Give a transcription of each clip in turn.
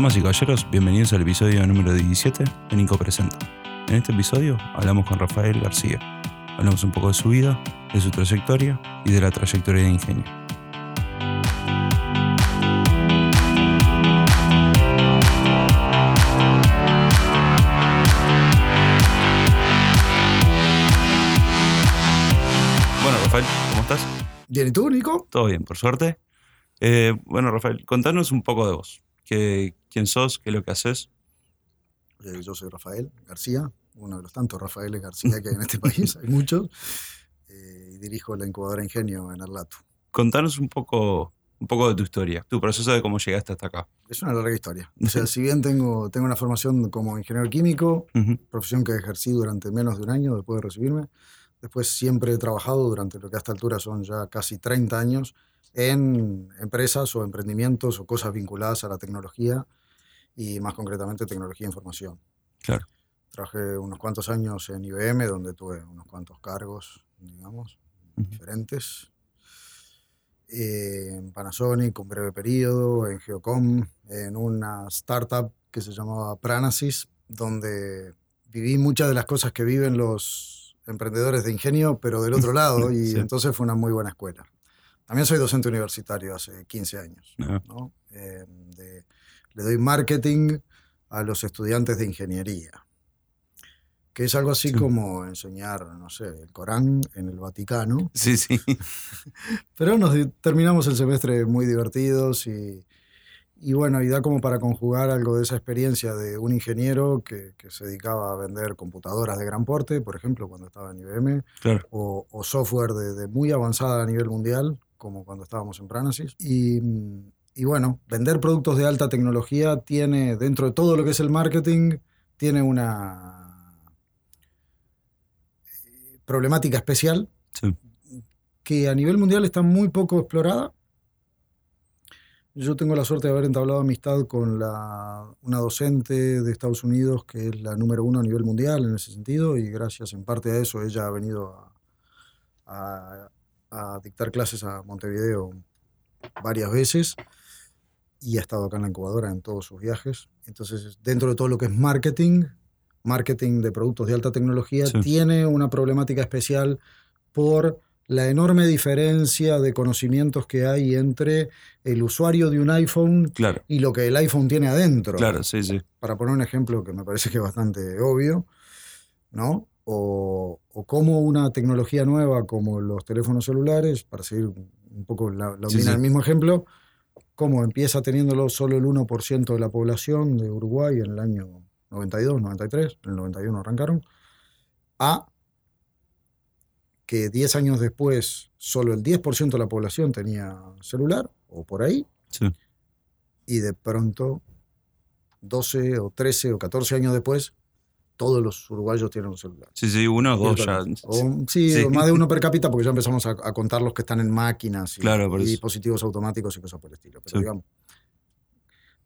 Damas y caballeros, bienvenidos al episodio número 17 de Nico Presenta. En este episodio hablamos con Rafael García. Hablamos un poco de su vida, de su trayectoria y de la trayectoria de Ingenio. Bueno, Rafael, ¿cómo estás? Bien, ¿y tú, Nico? Todo bien, por suerte. Eh, bueno, Rafael, contanos un poco de vos. ¿Qué, ¿Quién sos? ¿Qué es lo que haces? Eh, yo soy Rafael García, uno de los tantos Rafaeles García que hay en este país, hay muchos, eh, y dirijo la incubadora Ingenio en Arlato. Contanos un poco, un poco de tu historia, tu proceso de cómo llegaste hasta acá. Es una larga historia. O sea, si bien tengo, tengo una formación como ingeniero químico, Ujú, profesión que ejercí durante menos de un año después de recibirme, después siempre he trabajado durante lo que a esta altura son ya casi 30 años en empresas o emprendimientos o cosas vinculadas a la tecnología y más concretamente tecnología de información. Claro. Trabajé unos cuantos años en IBM, donde tuve unos cuantos cargos, digamos, Ujú. diferentes. Eh, en Panasonic, un breve periodo, en Geocom, en una startup que se llamaba Pranasis, donde viví muchas de las cosas que viven los emprendedores de ingenio, pero del otro lado, y Sí. entonces fue una muy buena escuela. También soy docente universitario hace 15 años. ¿no? Eh, de- le doy marketing a los estudiantes de ingeniería, que es algo así Sí. como enseñar, no sé, el Corán en el Vaticano, Sí, sí. pero nos terminamos el semestre muy divertidos y, y bueno, y da como para conjugar algo de esa experiencia de un ingeniero que, que se dedicaba a vender computadoras de gran porte, por ejemplo, cuando estaba en IBM, Claro. o, o software de, de muy avanzada a nivel mundial, como cuando estábamos en Pranasis. Y, mm, y bueno, vender productos de alta tecnología tiene, dentro de todo lo que es el marketing, tiene una eh, problemática especial Sí. que a nivel mundial está muy poco explorada. Yo tengo la suerte de haber entablado amistad con la, una docente de Estados Unidos que es la número uno a nivel mundial en ese sentido y gracias en parte a eso ella ha venido a, a- a dictar clases a Montevideo varias veces y ha estado acá en la incubadora en todos sus viajes. Entonces, dentro de todo lo que es marketing, marketing de productos de alta tecnología, Sí. tiene una problemática especial por la enorme diferencia de conocimientos que hay entre el usuario de un iPhone Claro, y lo que el iPhone tiene adentro. claro, sí, sí. Para poner un ejemplo que me parece que es bastante obvio, ¿no? O, o cómo una tecnología nueva como los teléfonos celulares, para seguir un poco la, la Sí, mina sí. del mismo ejemplo, cómo empieza teniéndolo solo el 1% de la población de Uruguay en el año 92, 93, en el 91 arrancaron, a que 10 años después solo el 10% de la población tenía celular, o por ahí, Sí. y de pronto 12 o 13 o 14 años después, todos los uruguayos tienen un celular. Sí, sí, uno o dos ya. O, sí, Sí. o más de uno per cápita porque ya empezamos a, a contar los que están en máquinas y, Claro, dispositivos automáticos y cosas por el estilo. Pero Sí. digamos,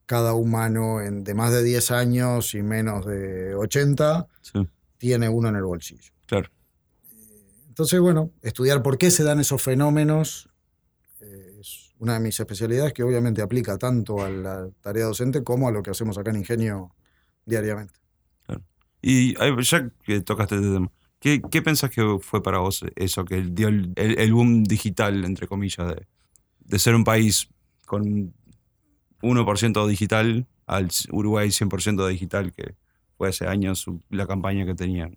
cada humano en, de más de 10 años y menos de 80 Sí, tiene uno en el bolsillo. claro. Entonces, bueno, estudiar por qué se dan esos fenómenos eh, es una de mis especialidades que obviamente aplica tanto a la tarea docente como a lo que hacemos acá en Ingenio diariamente. Y ya que tocaste este tema, ¿qué, qué pensás que fue para vos eso, que dio el, el- el boom digital, entre comillas, de, de ser un país con 1% digital al Uruguay 100% digital, que fue hace años la campaña que tenían?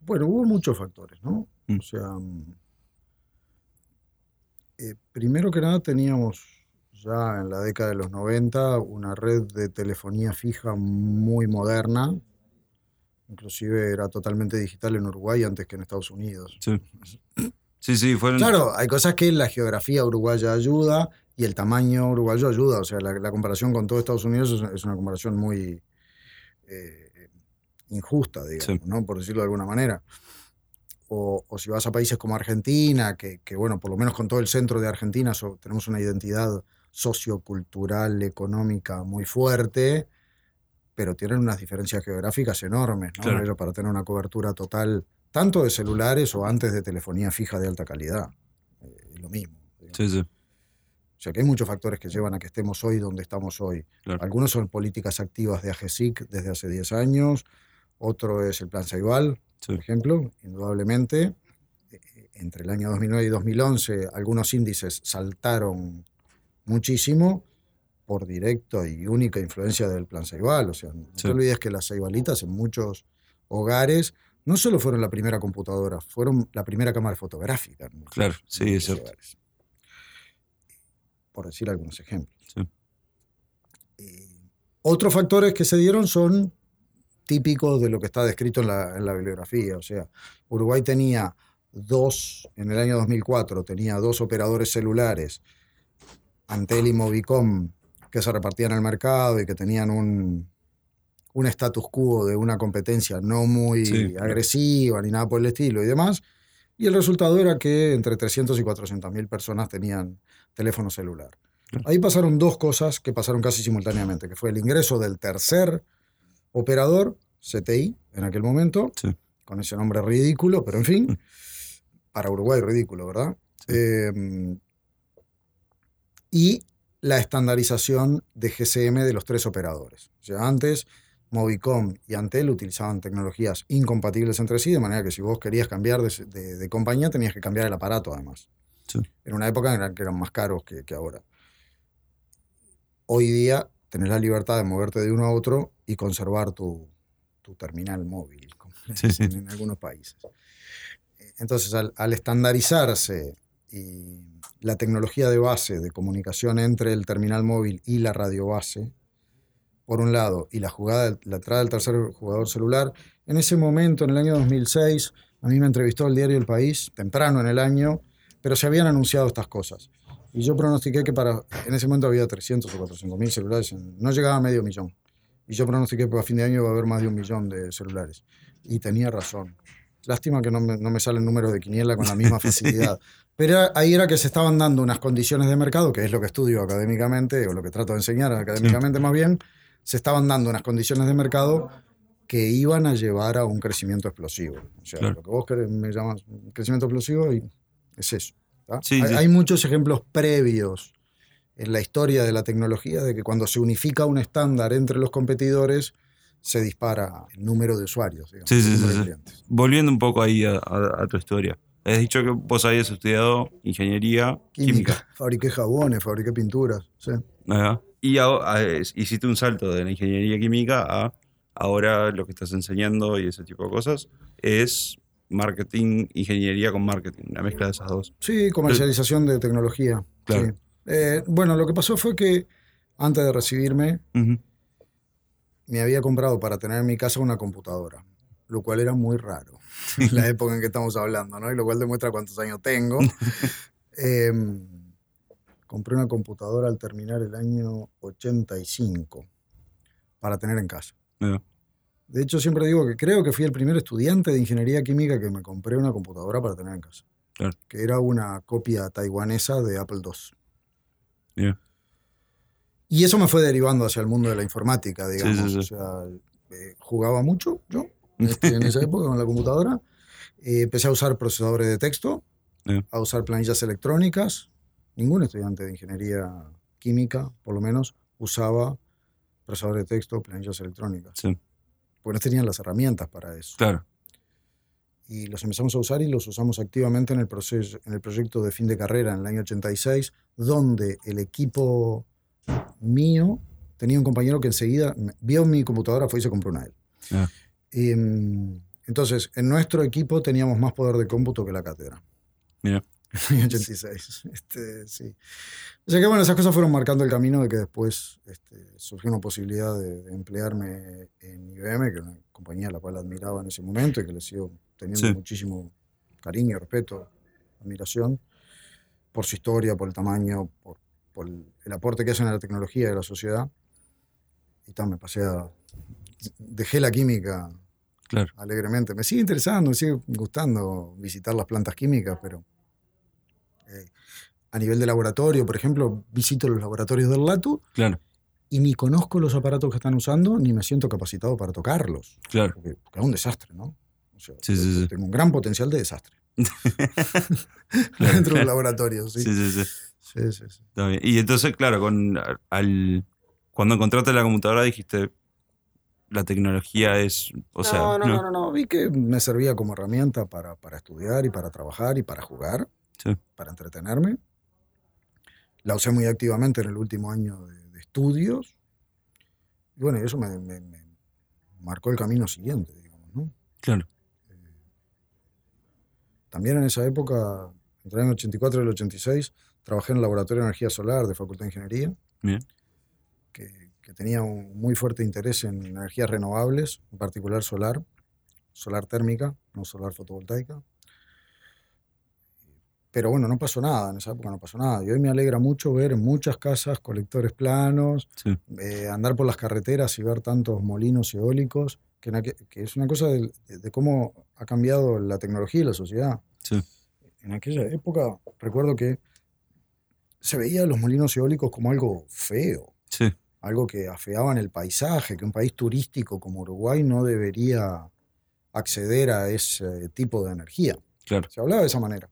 Bueno, hubo muchos factores, ¿no? Mm. O sea, mm, eh, primero que nada teníamos ya en la década de los 90 una red de telefonía fija muy moderna, inclusive era totalmente digital en Uruguay antes que en Estados Unidos. Sí, sí, sí fueron... Claro, hay cosas que la geografía uruguaya ayuda y el tamaño uruguayo ayuda. O sea, la, la comparación con todo Estados Unidos es, una comparación muy eh, injusta, digamos, Sí. ¿no? Por decirlo de alguna manera. O, o si vas a países como Argentina, que, que, bueno, por lo menos con todo el centro de Argentina so- tenemos una identidad sociocultural, económica muy fuerte, pero tienen unas diferencias geográficas enormes, ¿no? Claro. Ellos para tener una cobertura total, tanto de celulares o antes de telefonía fija de alta calidad. Eh, es lo mismo. digamos. Sí, sí. O sea que hay muchos factores que llevan a que estemos hoy donde estamos hoy. Claro. Algunos son políticas activas de AGESIC desde hace 10 años, otro es el Plan Ceibal, Sí. por ejemplo, indudablemente. eh, Entre el año 2009 y 2011 algunos índices saltaron muchísimo por directa y única influencia del Plan Ceibal. O sea, no Sí. te olvides que las ceibalitas en muchos hogares no solo fueron la primera computadora, fueron la primera cámara fotográfica. en muchos- Claro, sí, en es muchos cierto. hogares. Por decir algunos ejemplos. Sí. Eh, otros factores que se dieron son típicos de lo que está descrito en la, en la bibliografía. O sea, Uruguay tenía dos, en el año 2004, tenía dos operadores celulares, Antel y Movicom, que se repartían el mercado y que tenían un, un status quo de una competencia no muy Sí, agresiva ni nada por el estilo y demás. Y el resultado era que entre 300 y 400 mil personas tenían teléfono celular. Ahí pasaron dos cosas que pasaron casi simultáneamente, que fue el ingreso del tercer operador, CTI, en aquel momento, Sí. con ese nombre ridículo, pero en fin, para Uruguay ridículo, ¿verdad? Eh, y la estandarización de GCM de los tres operadores. O sea, antes Movicom y Antel utilizaban tecnologías incompatibles entre sí, de manera que si vos querías cambiar de, de- de compañía tenías que cambiar el aparato además. Sí. En una época en la que eran más caros que, que ahora. Hoy día tenés la libertad de moverte de uno a otro y conservar tu, tu terminal móvil, como Sí, sí. en algunos países. Entonces, al, al estandarizarse y la tecnología de base de comunicación entre el terminal móvil y la radio base, por un lado, y la jugada, la entrada del tercer jugador celular, en ese momento, en el año 2006, a mí me entrevistó el diario El País, temprano en el año, pero se habían anunciado estas cosas. Y yo pronostiqué que para, en ese momento había 300 o 400 mil celulares, no llegaba a medio millón. Y yo pronostiqué que a fin de año iba a haber más de un millón de celulares. Y tenía razón. Lástima que no me, no me salen números de quiniela con la misma facilidad. Pero ahí era que se estaban dando unas condiciones de mercado, que es lo que estudio académicamente, o lo que trato de enseñar académicamente más bien, se estaban dando unas condiciones de mercado que iban a llevar a un crecimiento explosivo. O sea, Claro. lo que vos querés- me llamas crecimiento explosivo y es eso. Sí, hay, sí. hay muchos ejemplos previos en la historia de la tecnología de que cuando se unifica un estándar entre los competidores, se dispara el número de usuarios. digamos, Sí, sí, sí. Volviendo un poco ahí a, a- a tu historia. Has dicho que vos habías estudiado ingeniería Química. química. Fabriqué jabones, fabriqué pinturas. sí. Ajá. Y a- a- es- hiciste un salto de la ingeniería química a ahora lo que estás enseñando y ese tipo de cosas es marketing, ingeniería con marketing, una mezcla de esas dos. Sí, comercialización de tecnología. Claro. sí. Eh, bueno, lo que pasó fue que antes de recibirme. Me había comprado para tener en mi casa una computadora, lo cual era muy raro en la época en que estamos hablando, ¿no? Y lo cual demuestra cuántos años tengo. Em, compré una computadora al terminar el año 85 para tener en casa. De hecho, siempre digo que creo que fui el primer estudiante de ingeniería química que me compré una computadora para tener en casa. Claro. Que era una copia taiwanesa de Apple II. Ya. Y eso me fue derivando hacia el mundo de la informática, digamos. sí, O sí. sea, eh, jugaba mucho yo este, en esa época con la computadora. Eh, empecé a usar procesadores de texto, a usar planillas electrónicas. Ningún estudiante de ingeniería química, por lo menos, usaba procesadores de texto, planillas electrónicas. Sí, Porque no tenían las herramientas para eso. claro. Y los empezamos a usar y los usamos activamente en el, proceso, en el proyecto de fin de carrera en el año 86, donde el equipo mío tenía un compañero que enseguida vio mi computadora, fue y se compró una él. Ah. Em, entonces, en nuestro equipo teníamos más poder de cómputo que la cátedra. Mira. En el año 86. Este, sí. O sea que bueno, esas cosas fueron marcando el camino de que después este, surgió una posibilidad de, de emplearme en IBM, que era una compañía a la cual admiraba en ese momento y que le sigo teniendo Sí. muchísimo cariño, respeto, admiración, por su historia, por el tamaño, por, por el, aporte que hacen a la tecnología y a la sociedad. Y tal, me pasé a... Dejé la química Claro. alegremente. Me sigue interesando, me sigue gustando visitar las plantas químicas, pero eh, a nivel de laboratorio, por ejemplo, visito los laboratorios del LATU Claro, y ni conozco los aparatos que están usando, ni me siento capacitado para tocarlos, claro. porque, porque es un desastre, ¿no? O sea, Sí, sí, sí. Tengo un gran potencial de desastre Claro, dentro claro. del laboratorio, ¿sí? Sí, sí, sí. Sí, sí, sí. Está bien. Y entonces, claro, con, al, cuando encontraste la computadora dijiste, la tecnología es, o sea, no, no, no, no, no. Vi que me servía como herramienta para, para estudiar y para trabajar y para jugar, Sí. para entretenerme. La usé muy activamente en el último año de, de estudios. Y bueno, eso me, me- me marcó el camino siguiente, digamos, ¿no? claro, También en esa época, entre el 84 y el 86, trabajé en el Laboratorio de Energía Solar de Facultad de Ingeniería, bien, que, que tenía un muy fuerte interés en energías renovables, en particular solar, solar térmica, no solar fotovoltaica. Pero bueno, no pasó nada, en esa época no pasó nada. Y hoy me alegra mucho ver en muchas casas colectores planos, sí, eh, andar por las carreteras y ver tantos molinos eólicos, que, que es una cosa de, de cómo ha cambiado la tecnología y la sociedad. sí, En aquella época recuerdo que se veía los molinos eólicos como algo feo, sí, algo que afeaban el paisaje, que un país turístico como Uruguay no debería acceder a ese tipo de energía. claro, Se hablaba de esa manera.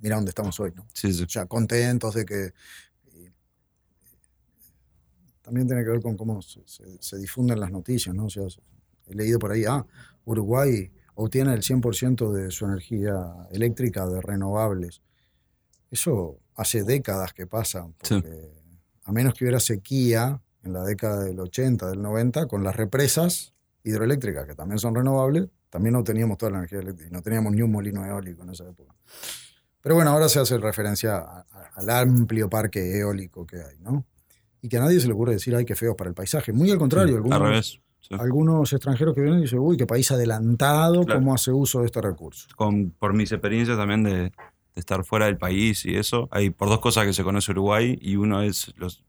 Mira dónde estamos hoy, ¿no? sí, sí, O sea, contentos de que... y- también tiene que ver con cómo se, se- se difunden las noticias, ¿no? O sea, he leído por ahí, ah, Uruguay obtiene el 100% de su energía eléctrica de renovables. Eso hace décadas que pasa, Sí. porque a menos que hubiera sequía en la década del 80, del 90, con las represas hidroeléctricas, que también son renovables, también no teníamos toda la energía eléctrica, y no teníamos ni un molino eólico en esa época. Pero bueno, ahora se hace referencia a- a- al amplio parque eólico que hay, ¿no? Y que a nadie se le ocurre decir, ay, qué feo para el paisaje. Muy al contrario, al algunos, revés, sí. algunos extranjeros que vienen dicen, uy, qué país adelantado, Claro. cómo hace uso de este recurso. Con, por mis experiencias también de, de estar fuera del país y eso, hay por dos cosas que se conoce Uruguay y uno es los,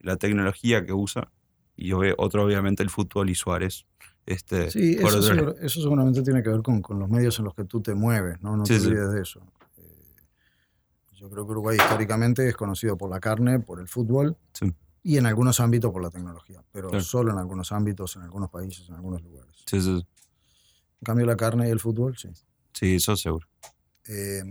la tecnología que usa y otro obviamente el fútbol y Suárez. Este, Sí, eso, seguro- eso seguramente tiene que ver con, con los medios en los que tú te mueves, ¿no? No Sí, te sí. olvides de eso. Eh, yo creo que Uruguay históricamente es conocido por la carne, por el fútbol Sí. y en algunos ámbitos por la tecnología, pero Claro. solo en algunos ámbitos, en algunos países, en algunos lugares. sí, sí. En cambio, la carne y el fútbol, sí. Sí, eso seguro. Eh,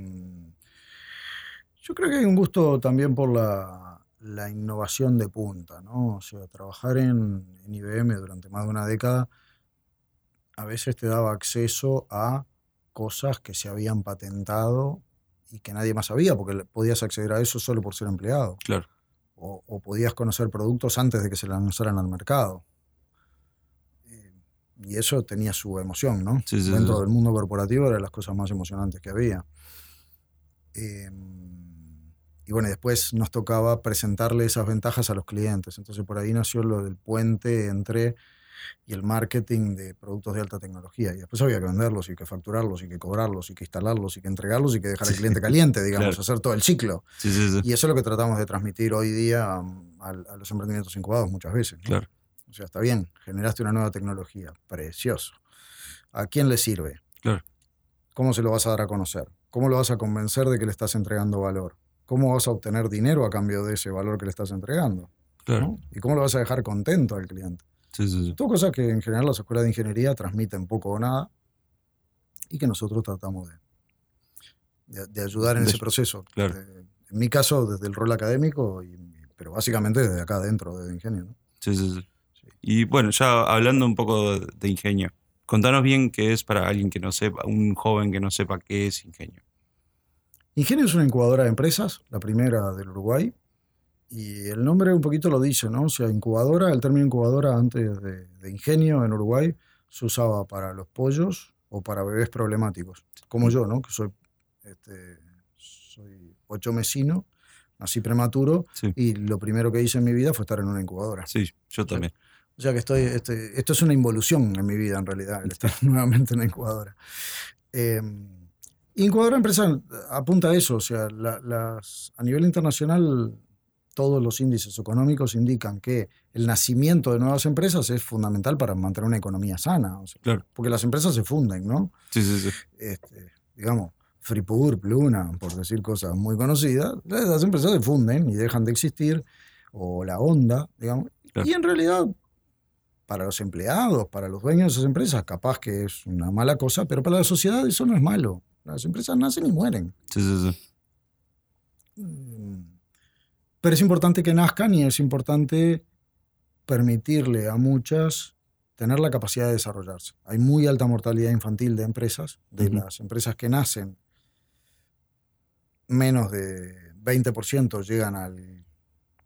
yo creo que hay un gusto también por la, la innovación de punta, ¿no? O sea, trabajar en, en IBM durante más de una década a veces te daba acceso a cosas que se habían patentado y que nadie más sabía, porque podías acceder a eso solo por ser empleado. Claro. O, o podías conocer productos antes de que se lanzaran al mercado. Y eso tenía su emoción, ¿no? Sí, sí, Dentro sí. del mundo corporativo era de las cosas más emocionantes que había. Eh, y bueno, después nos tocaba presentarle esas ventajas a los clientes. Entonces por ahí nació lo del puente entre y el marketing de productos de alta tecnología. Y después había que venderlos y que facturarlos y que cobrarlos y que instalarlos y que entregarlos y que dejar al cliente caliente, digamos, Claro. hacer todo el ciclo. Sí, sí, sí. Y eso es lo que tratamos de transmitir hoy día um, a, a los emprendimientos incubados muchas veces. ¿no? Claro. O sea, está bien, generaste una nueva tecnología, precioso. ¿A quién le sirve? Claro. ¿Cómo se lo vas a dar a conocer? ¿Cómo lo vas a convencer de que le estás entregando valor? ¿Cómo vas a obtener dinero a cambio de ese valor que le estás entregando? Claro. ¿no? ¿Y cómo lo vas a dejar contento al cliente? Sí, sí, sí. Todo cosas que en general las escuelas de ingeniería transmiten poco o nada y que nosotros tratamos de, de, de ayudar en De- ese proceso. claro. De- en mi caso, desde el rol académico, y- pero básicamente desde acá adentro, desde Ingenio. ¿no? Sí, sí, sí. Y bueno, ya hablando un poco de, de ingenio, contanos bien qué es para alguien que no sepa, un joven que no sepa qué es ingenio. Ingenio es una incubadora de empresas, la primera del Uruguay, y el nombre un poquito lo dice, ¿no? O sea, incubadora, el término incubadora antes de, de ingenio en Uruguay se usaba para los pollos o para bebés problemáticos, como yo, ¿no? Que soy, este, soy ocho mesino, nací prematuro Sí. y lo primero que hice en mi vida fue estar en una incubadora. Sí, yo también. O sea que estoy, este, esto es una involución en mi vida en realidad, el estar nuevamente en la incubadora. Eh, incubadora empresa apunta a eso, o sea, la- las, a nivel internacional todos los índices económicos indican que el nacimiento de nuevas empresas es fundamental para mantener una economía sana, o sea, Claro. porque las empresas se funden, ¿no? Sí, sí, sí. Este, digamos, Fripur, Pluna, por decir cosas muy conocidas, las empresas se funden y dejan de existir, o la onda, digamos. Claro. Y en realidad, para los empleados, para los dueños de esas empresas, capaz que es una mala cosa, pero para la sociedad eso no es malo. Las empresas nacen y mueren. Sí, sí, sí. Mm, Pero es importante que nazcan y es importante permitirle a muchas tener la capacidad de desarrollarse. Hay muy alta mortalidad infantil de empresas, de las empresas que nacen, menos de 20% llegan al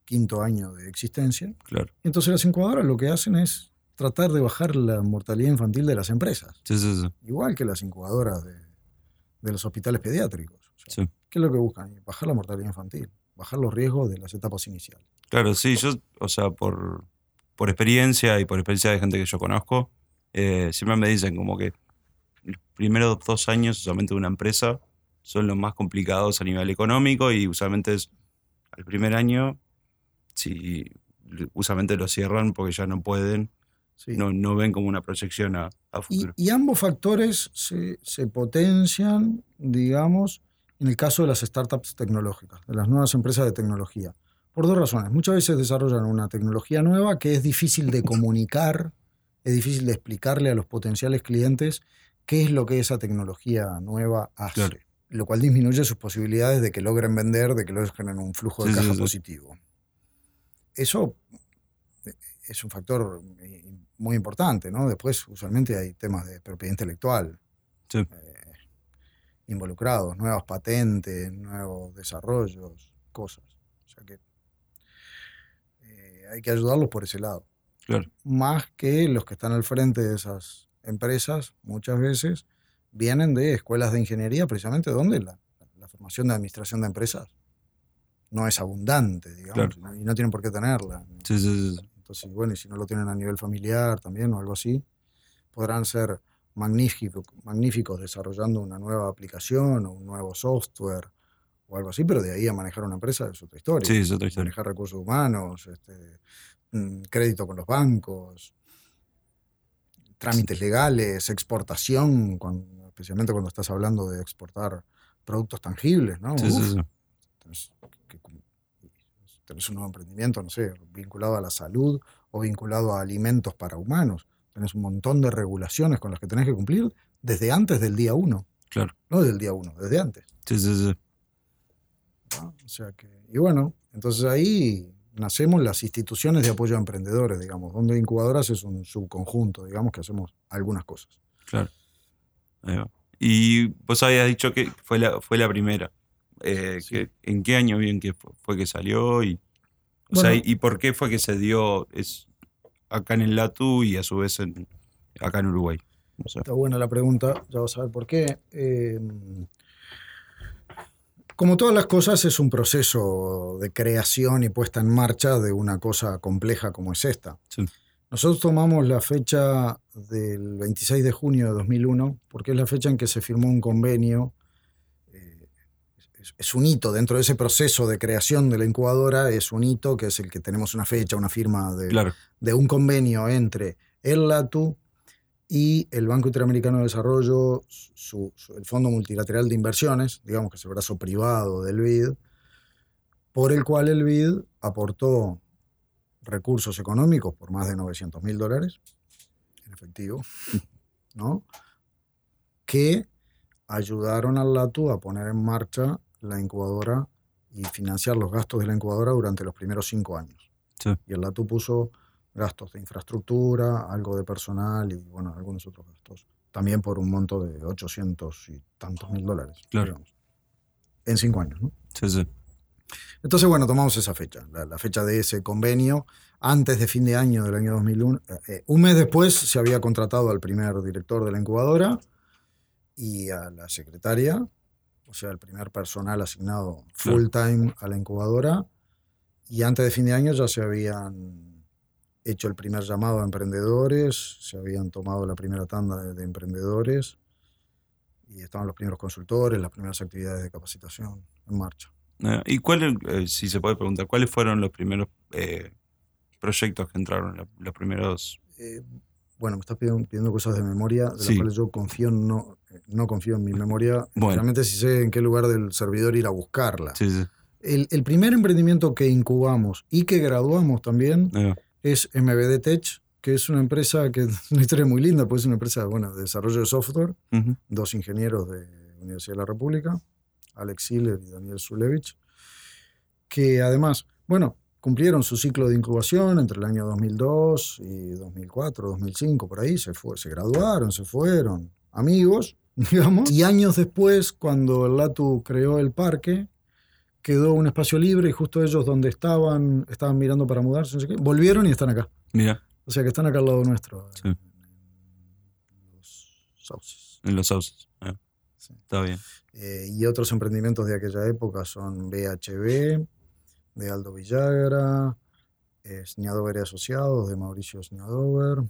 quinto año de existencia. Claro. Entonces las incubadoras lo que hacen es tratar de bajar la mortalidad infantil de las empresas, Sí, sí, sí. igual que las incubadoras de, de los hospitales pediátricos. O sea. ¿Qué es lo que buscan? Bajar la mortalidad infantil, bajar los riesgos de las etapas iniciales. Claro, sí, yo, o sea, por, por experiencia y por experiencia de gente que yo conozco, eh, siempre me dicen como que los primeros dos años usualmente de una empresa son los más complicados a nivel económico y usualmente es al primer año, si usualmente lo cierran porque ya no pueden, Sí. no, no ven como una proyección a, futuro. y ambos factores se, se potencian, digamos, en el caso de las startups tecnológicas, de las nuevas empresas de tecnología. Por dos razones. Muchas veces desarrollan una tecnología nueva que es difícil de comunicar, es difícil de explicarle a los potenciales clientes qué es lo que esa tecnología nueva hace. Claro. Lo cual disminuye sus posibilidades de que logren vender, de que logren un flujo de Sí, caja sí. positivo. Eso eh, es un factor eh, muy importante, ¿no? Después, usualmente hay temas de propiedad intelectual Sí. eh, involucrados, nuevas patentes, nuevos desarrollos, cosas. O sea que eh, hay que ayudarlos por ese lado. Claro. Más que los que están al frente de esas empresas, muchas veces vienen de escuelas de ingeniería, precisamente donde la, la formación de administración de empresas no es abundante, digamos, y no tienen por qué tenerla. Sí, sí, sí. Entonces, bueno, y si no lo tienen a nivel familiar también o algo así, podrán ser magnífico- magníficos desarrollando una nueva aplicación o un nuevo software o algo así, pero de ahí a manejar una empresa es otra historia. Sí, es otra historia. Manejar recursos humanos, este, mm, crédito con los bancos, trámites legales, exportación, especialmente cuando estás hablando de exportar productos tangibles, ¿no? Sí, sí, Uf, sí. tenés, que- tenés un nuevo emprendimiento, no sé, vinculado a la salud o vinculado a alimentos para humanos. Tenés un montón de regulaciones con las que tenés que cumplir desde antes del día uno. Claro. No del día uno, desde antes. Sí, sí, sí. ¿no? O sea que, y bueno, entonces ahí nacemos las instituciones de apoyo a emprendedores, digamos, donde incubadoras es un subconjunto, digamos, que hacemos algunas cosas. Claro. Ahí va. Y vos habías dicho que fue la, fue la primera. Eh, Sí. que- ¿En qué año bien que fue, que salió? Y, o Bueno. sea, ¿y por qué fue que se dio es, acá en el LATU y a su vez en, acá en Uruguay? O sea, Está buena la pregunta, ya vas a ver por qué. Eh, como todas las cosas, es un proceso de creación y puesta en marcha de una cosa compleja como es esta. Sí. Nosotros tomamos la fecha del 26 de junio de 2001 porque es la fecha en que se firmó un convenio. Es, es un hito dentro de ese proceso de creación de la incubadora, es un hito que es el que tenemos una fecha, una firma de, claro, de un convenio entre el LATU y el Banco Interamericano de Desarrollo, su- su- el Fondo Multilateral de Inversiones, digamos que es el brazo privado del BID, por el cual el BID aportó recursos económicos por más de 900 mil dólares en efectivo, ¿no? que ayudaron al LATU a poner en marcha la incubadora y financiar los gastos de la incubadora durante los primeros cinco años. Sí. Y el LATU puso gastos de infraestructura, algo de personal y bueno, algunos otros gastos. También por un monto de 800 y tantos mil dólares. Claro. digamos. En cinco años, ¿no? sí, sí. Entonces, bueno, tomamos esa fecha, la, la fecha de ese convenio, antes de fin de año del año 2001. Eh, eh, un mes después se había contratado al primer director de la incubadora y a la secretaria, o sea, el primer personal asignado full time a la incubadora. Y antes de fin de año ya se habían hecho el primer llamado a emprendedores, se habían tomado la primera tanda de, de emprendedores y estaban los primeros consultores, las primeras actividades de capacitación en marcha. Eh, ¿Y cuáles, eh, si se puede preguntar, cuáles fueron los primeros eh, proyectos que entraron, los primeros? Eh, bueno, me estás pidiendo, pidiendo cosas de memoria, de Sí. las cuales yo confío, no, no confío en mi memoria, Bueno. realmente si sé en qué lugar del servidor ir a buscarla. Sí, sí. El, el primer emprendimiento que incubamos y que graduamos también es MBD Tech, que es una empresa que es una historia muy linda, pues es una empresa bueno, de desarrollo de software, dos ingenieros de Universidad de la República, Alex Siller y Daniel Zulevich, que además Bueno, cumplieron su ciclo de incubación entre el año 2002 y 2004, 2005, por ahí, se, fue, se graduaron, se fueron, amigos, digamos. Y años después, cuando el LATU creó el parque, quedó un espacio libre y justo ellos donde estaban, estaban mirando para mudarse, no sé qué, volvieron y están acá. Mira, O sea que están acá al lado nuestro. Sí. En, en los sauces. en los sauces. Ah, Sí. Está bien. Eh, y otros emprendimientos de aquella época son BHB, de Aldo Villagra, eh, Sniadover y Asociados, de Mauricio Sniadover.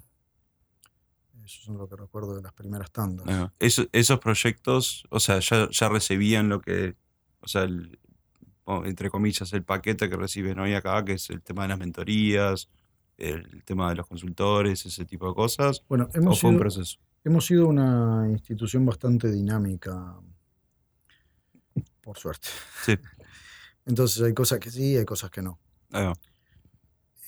Esos son lo que recuerdo de las primeras tandas. Ah, eso- esos proyectos, o sea, ya, ya recibían lo que, o sea, el- entre comillas, el paquete que reciben hoy acá, que es el tema de las mentorías, el tema de los consultores, ese tipo de cosas. Bueno, ¿O hemos un sido, proceso? hemos sido una institución bastante dinámica, por suerte. Sí. Entonces hay cosas que sí, hay cosas que no. Ahí va.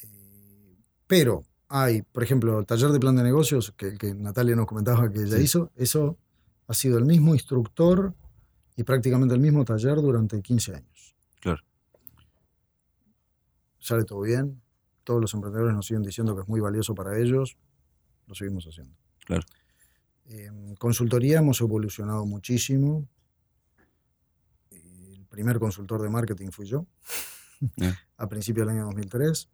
Eh, Pero hay, por ejemplo, el taller de plan de negocios que, que Natalia nos comentaba que ella Sí. hizo, eso ha sido el mismo instructor y prácticamente el mismo taller durante 15 años. Claro. Sale todo bien, todos los emprendedores nos siguen diciendo que es muy valioso para ellos, lo seguimos haciendo. Claro. En consultoría hemos evolucionado muchísimo. Primer consultor de marketing fui yo, Eh. a principios del año 2003,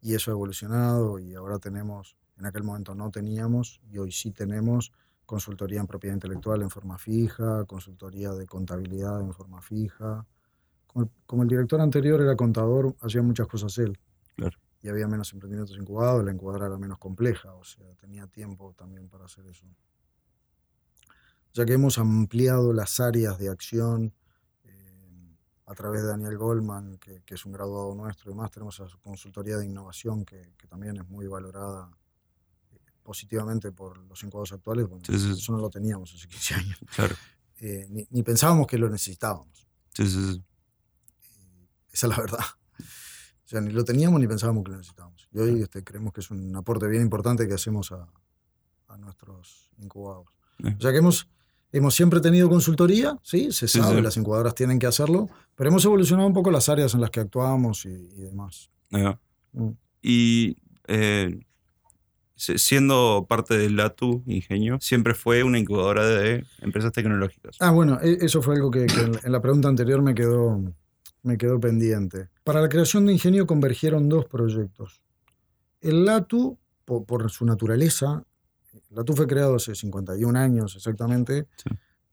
y eso ha evolucionado y ahora tenemos, en aquel momento no teníamos, y hoy sí tenemos consultoría en propiedad intelectual en forma fija, consultoría de contabilidad en forma fija. Como el, como el director anterior era contador, hacía muchas cosas él. Claro. Y había menos emprendimientos incubados, la incubadora era menos compleja, o sea, tenía tiempo también para hacer eso. Ya que hemos ampliado las áreas de acción a través de Daniel Goldman, que, que es un graduado nuestro y demás, tenemos a su consultoría de innovación que, que también es muy valorada eh, positivamente por los incubados actuales. Bueno, Sí, sí. Eso no lo teníamos hace 15 años. Claro. Eh, ni, ni pensábamos que lo necesitábamos. Sí, sí, sí. Eh, Esa es la verdad. O sea, ni lo teníamos ni pensábamos que lo necesitábamos. Y hoy este, creemos que es un aporte bien importante que hacemos a, a nuestros incubados. O sea que hemos, hemos siempre tenido consultoría, sí, se sabe, sí. las incubadoras tienen que hacerlo, pero hemos evolucionado un poco las áreas en las que actuamos y, y demás. Va. Mm. Y eh, siendo parte del LATU Ingenio, siempre fue una incubadora de empresas tecnológicas. Ah, bueno, e- eso fue algo que, que en la pregunta anterior me quedó, me quedó pendiente. Para la creación de Ingenio convergieron dos proyectos. El LATU, po- por, su naturaleza, LATU fue creado hace 51 años exactamente Sí.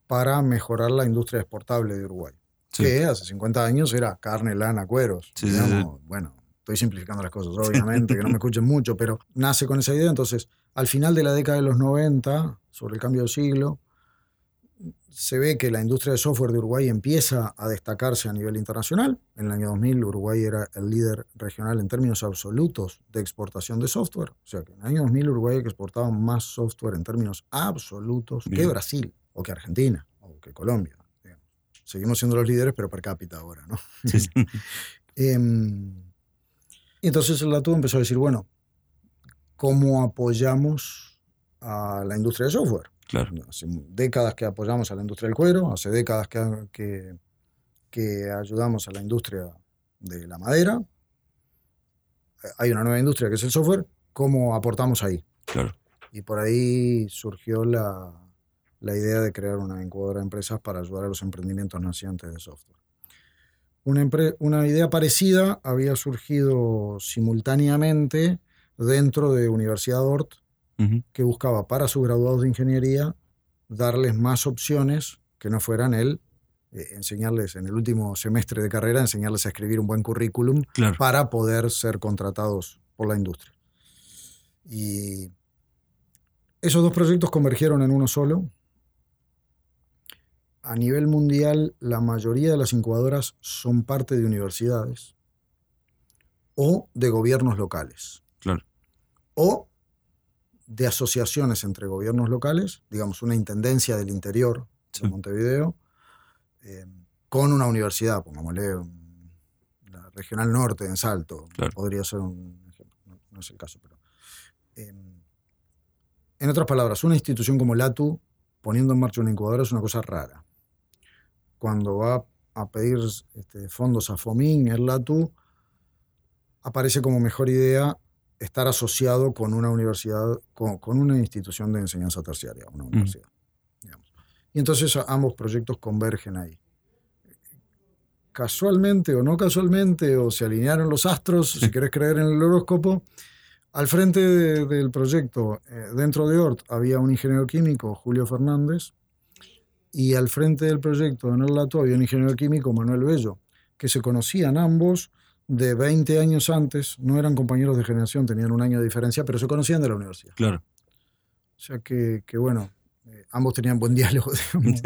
para mejorar la industria exportable de Uruguay. Sí. Que hace 50 años era carne, lana, cueros. Sí, sí, digamos. Bueno, estoy simplificando las cosas, obviamente, que no me escuchen mucho, pero nace con esa idea. Entonces, al final de la década de los 90, sobre el cambio de siglo, se ve que la industria de software de Uruguay empieza a destacarse a nivel internacional. En el año 2000 Uruguay era el líder regional en términos absolutos de exportación de software. O sea que en el año 2000 Uruguay exportaba más software en términos absolutos que. Brasil o que Argentina o que Colombia. Seguimos siendo los líderes, pero per cápita ahora, ¿no? Sí, sí. Em, y entonces el LATU empezó a decir, bueno, ¿cómo apoyamos a la industria de software? Claro. Hace décadas que apoyamos a la industria del cuero, hace décadas que, que, que ayudamos a la industria de la madera. Eh, Hay una nueva industria que es el software. ¿Cómo aportamos ahí? Claro. Y por ahí surgió la, la idea de crear una incubadora de empresas para ayudar a los emprendimientos nacientes de software. Una, una idea parecida había surgido simultáneamente dentro de Universidad Que buscaba para sus graduados de ingeniería darles más opciones que no fueran el eh, enseñarles en el último semestre de carrera, enseñarles a escribir un buen currículum Claro. para poder ser contratados por la industria. Y esos dos proyectos convergieron en uno solo. A nivel mundial, la mayoría de las incubadoras son parte de universidades o de gobiernos locales Claro. o de asociaciones entre gobiernos locales, digamos una intendencia del interior Sí. de Montevideo, eh, con una universidad, pongámosle un- la Regional Norte en Salto, Claro. podría ser un ejemplo, no, no es el caso, pero... eh, en otras palabras, una institución como LATU poniendo en marcha una incubadora es una cosa rara. Cuando va a pedir este, fondos a FOMIN, el LATU aparece como mejor idea estar asociado con una universidad, con, con una institución de enseñanza terciaria, una universidad. digamos. Y entonces ambos proyectos convergen ahí. Casualmente o no casualmente, o se alinearon los astros, si querés creer en el horóscopo, al frente de- del proyecto, eh, dentro de ORT, había un ingeniero químico, Julio Fernández, y al frente del proyecto, en el Lato, había un ingeniero químico, Manuel Bello, que se conocían ambos de 20 años antes, no eran compañeros de generación, tenían un año de diferencia, pero se conocían de la universidad. Claro. O sea que, que, bueno, eh, ambos tenían buen diálogo, digamos,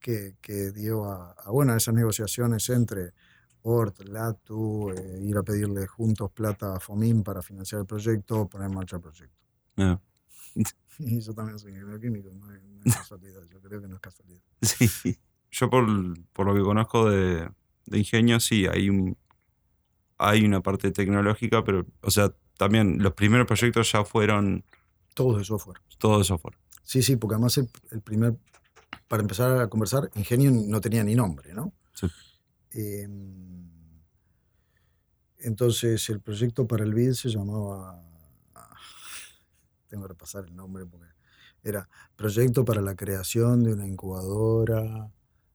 que, que dio a, a, bueno, esas negociaciones entre Ort, Latu, eh, ir a pedirle juntos plata a Fomín para financiar el proyecto, poner en marcha el proyecto. Ah, Y yo también soy ingeniero químico, no es, no es casualidad, yo creo que no es casualidad. Sí. Yo por, por lo que conozco de, de ingenio, sí, hay un hay una parte tecnológica, pero, o sea, también los primeros proyectos ya fueron Todos de software. todo de software. Sí, sí, porque además el, el primer, para empezar a conversar, Ingenio no tenía ni nombre, ¿no? Sí. Eh, entonces el proyecto para el BID se llamaba, tengo que repasar el nombre porque era Proyecto para la creación de una incubadora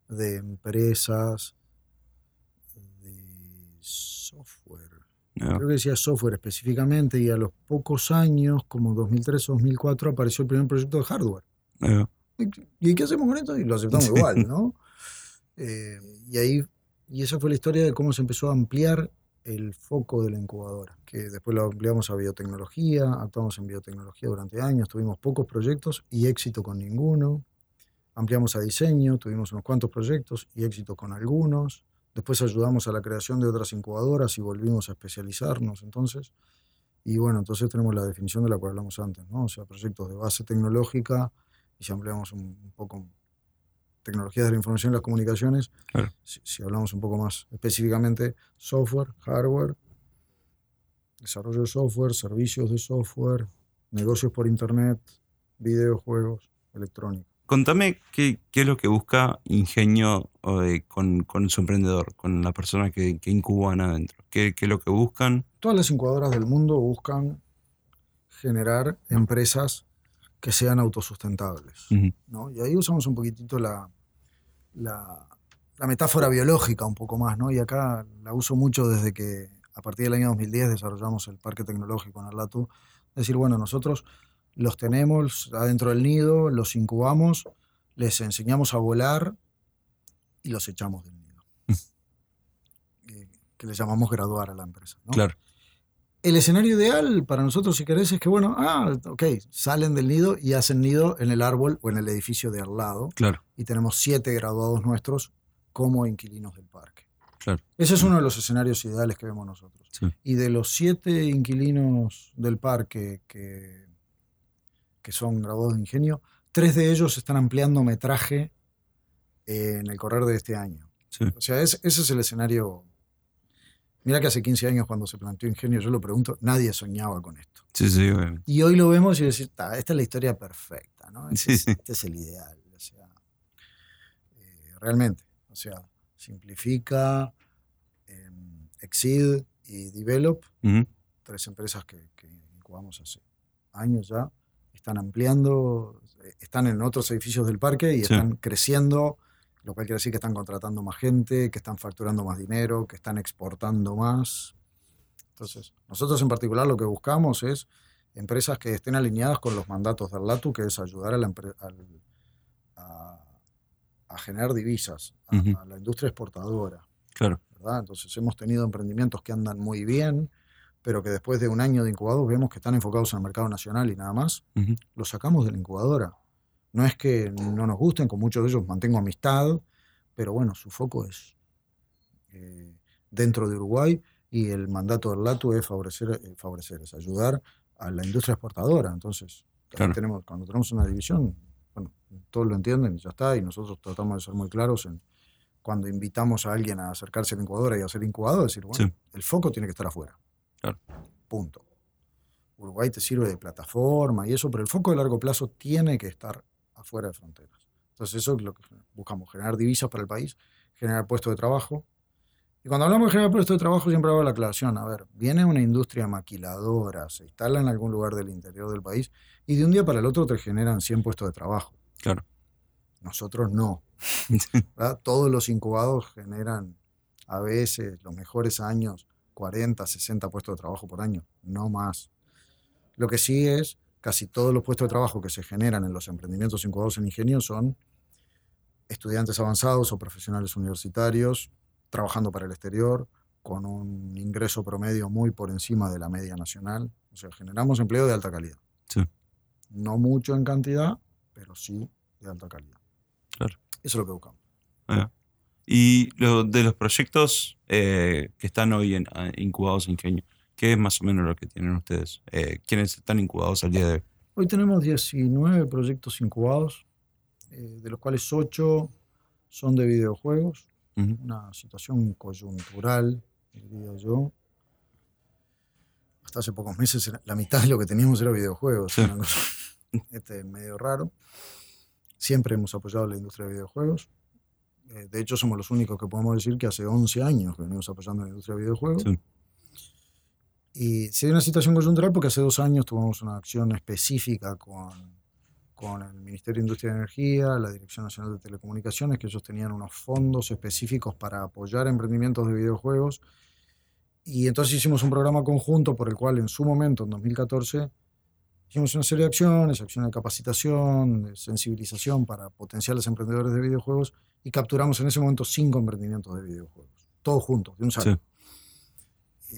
de empresas software. Ah, Creo que decía software específicamente y a los pocos años, como 2003 o 2004, apareció el primer proyecto de hardware. ah, ¿Y qué hacemos con esto? Y lo aceptamos Sí. igual, ¿no? Eh, y ahí, y esa fue la historia de cómo se empezó a ampliar el foco de la incubadora, que después lo ampliamos a biotecnología, actuamos en biotecnología durante años, tuvimos pocos proyectos y éxito con ninguno. Ampliamos a diseño, tuvimos unos cuantos proyectos y éxito con algunos. Después ayudamos a la creación de otras incubadoras y volvimos a especializarnos entonces. Y bueno, entonces tenemos la definición de la cual hablamos antes, ¿no? O sea, proyectos de base tecnológica, y si ampliamos un, un poco tecnologías de la información y las comunicaciones, Claro. si, si hablamos un poco más específicamente, software, hardware, desarrollo de software, servicios de software, negocios por internet, videojuegos, electrónica. Contame qué, qué es lo que busca Ingenio eh, con, con su emprendedor, con la persona que, que incuban adentro. ¿Qué, qué es lo que buscan? Todas las incubadoras del mundo buscan generar empresas que sean autosustentables. ¿no? Y ahí usamos un poquitito la, la, la metáfora biológica un poco más, ¿no? Y acá la uso mucho desde que a partir del año 2010 desarrollamos el parque tecnológico en Arlatu. Es decir, bueno, nosotros los tenemos adentro del nido, los incubamos, les enseñamos a volar y los echamos del nido. Eh, que le llamamos graduar a la empresa. ¿no? Claro. El escenario ideal para nosotros, si querés, es que, bueno, ah, ok, salen del nido y hacen nido en el árbol o en el edificio de al lado Claro, y tenemos siete graduados nuestros como inquilinos del parque. claro. Ese es uno de los escenarios ideales que vemos nosotros. Sí. Y de los siete inquilinos del parque que, que son graduados de ingenio, tres de ellos están ampliando metraje en el correr de este año. Sí. O sea, es- ese es el escenario. Mira que hace 15 años cuando se planteó ingenio, yo lo pregunto, nadie soñaba con esto. Sí, sí, obviamente. Y hoy lo vemos y decimos, "Ta, esta es la historia perfecta, ¿no? Este, Sí, es, sí. este es el ideal. O sea, eh, realmente, o sea, simplifica, em, Exceed y Develop, tres empresas que, que incubamos hace años ya, están ampliando, eh, están en otros edificios del parque y Sí. están creciendo, lo cual quiere decir que están contratando más gente, que están facturando más dinero, que están exportando más. Entonces, nosotros en particular lo que buscamos es empresas que estén alineadas con los mandatos del LATU, que es ayudar a, la al- a, a generar divisas, a- la industria exportadora. Claro, ¿verdad? Entonces hemos tenido emprendimientos que andan muy bien, pero que después de un año de incubados vemos que están enfocados en el mercado nacional y nada más, Ujú. los sacamos de la incubadora. No es que no nos gusten, con muchos de ellos mantengo amistad, pero bueno, su foco es eh, dentro de Uruguay y el mandato del LATU es favorecer, eh, favorecer, es ayudar a la industria exportadora. Entonces, Claro. tenemos, cuando tenemos una división, bueno, todos lo entienden y ya está, y nosotros tratamos de ser muy claros en cuando invitamos a alguien a acercarse a la incubadora y a hacer incubado, decir, bueno, Sí. el foco tiene que estar afuera. Claro. Punto. Uruguay te sirve de plataforma y eso, pero el foco de largo plazo tiene que estar afuera de fronteras. Entonces eso es lo que buscamos, generar divisas para el país, generar puestos de trabajo, Y cuando hablamos de generar puestos de trabajo, siempre hago la aclaración. A ver, viene una industria maquiladora, se instala en algún lugar del interior del país y de un día para el otro te generan 100 puestos de trabajo. Claro. Nosotros no. Todos los incubados generan a veces los mejores años 40, 60 puestos de trabajo por año, no más. Lo que sí es, casi todos los puestos de trabajo que se generan en los emprendimientos incubados en ingenio son estudiantes avanzados o profesionales universitarios trabajando para el exterior, con un ingreso promedio muy por encima de la media nacional. O sea, generamos empleo de alta calidad. Sí. No mucho en cantidad, pero sí de alta calidad. Claro. Eso es lo que buscamos. Ah. Y lo, de los proyectos eh, que están hoy en, ah, incubados en Ingenio, ¿qué es más o menos lo que tienen ustedes? Eh, ¿Quiénes están incubados al día de hoy? Hoy tenemos 19 proyectos incubados, eh, de los cuales 8 son de videojuegos, una situación coyuntural, diría yo. Hasta hace pocos meses la mitad de lo que teníamos era videojuegos, cosa este, medio raro. Siempre hemos apoyado la industria de videojuegos. Eh, de hecho, somos los únicos que podemos decir que hace 11 años que venimos apoyando la industria de videojuegos. Y se dio una situación coyuntural porque hace dos años tuvimos una acción específica con con el Ministerio de Industria y Energía, la Dirección Nacional de Telecomunicaciones, que ellos tenían unos fondos específicos para apoyar emprendimientos de videojuegos. Y entonces hicimos un programa conjunto por el cual en su momento, en 2014, hicimos una serie de acciones, acciones de capacitación, de sensibilización para potenciales emprendedores de videojuegos y capturamos en ese momento cinco emprendimientos de videojuegos, todos juntos, de un saco,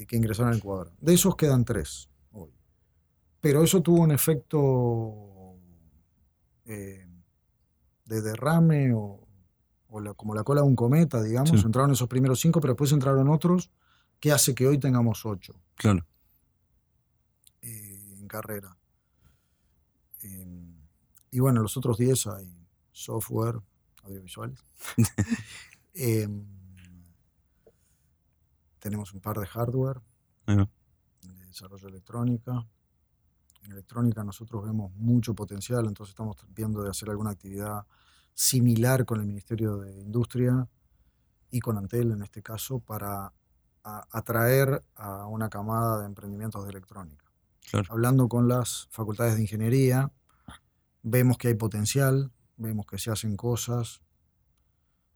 que ingresaron al Ecuador. De esos quedan tres hoy. Pero eso tuvo un efecto eh, de derrame o, como la cola de un cometa, digamos. Entraron esos primeros cinco, pero después entraron otros, que hace que hoy tengamos ocho. Claro. Eh, en carrera. Em, y bueno, los otros diez hay software, audiovisual. Em, tenemos un par de hardware, de desarrollo electrónica. En electrónica nosotros vemos mucho potencial, entonces estamos viendo de hacer alguna actividad similar con el Ministerio de Industria y con Antel en este caso para atraer a una camada de emprendimientos de electrónica. Hablando con las facultades de ingeniería, vemos que hay potencial, vemos que se hacen cosas.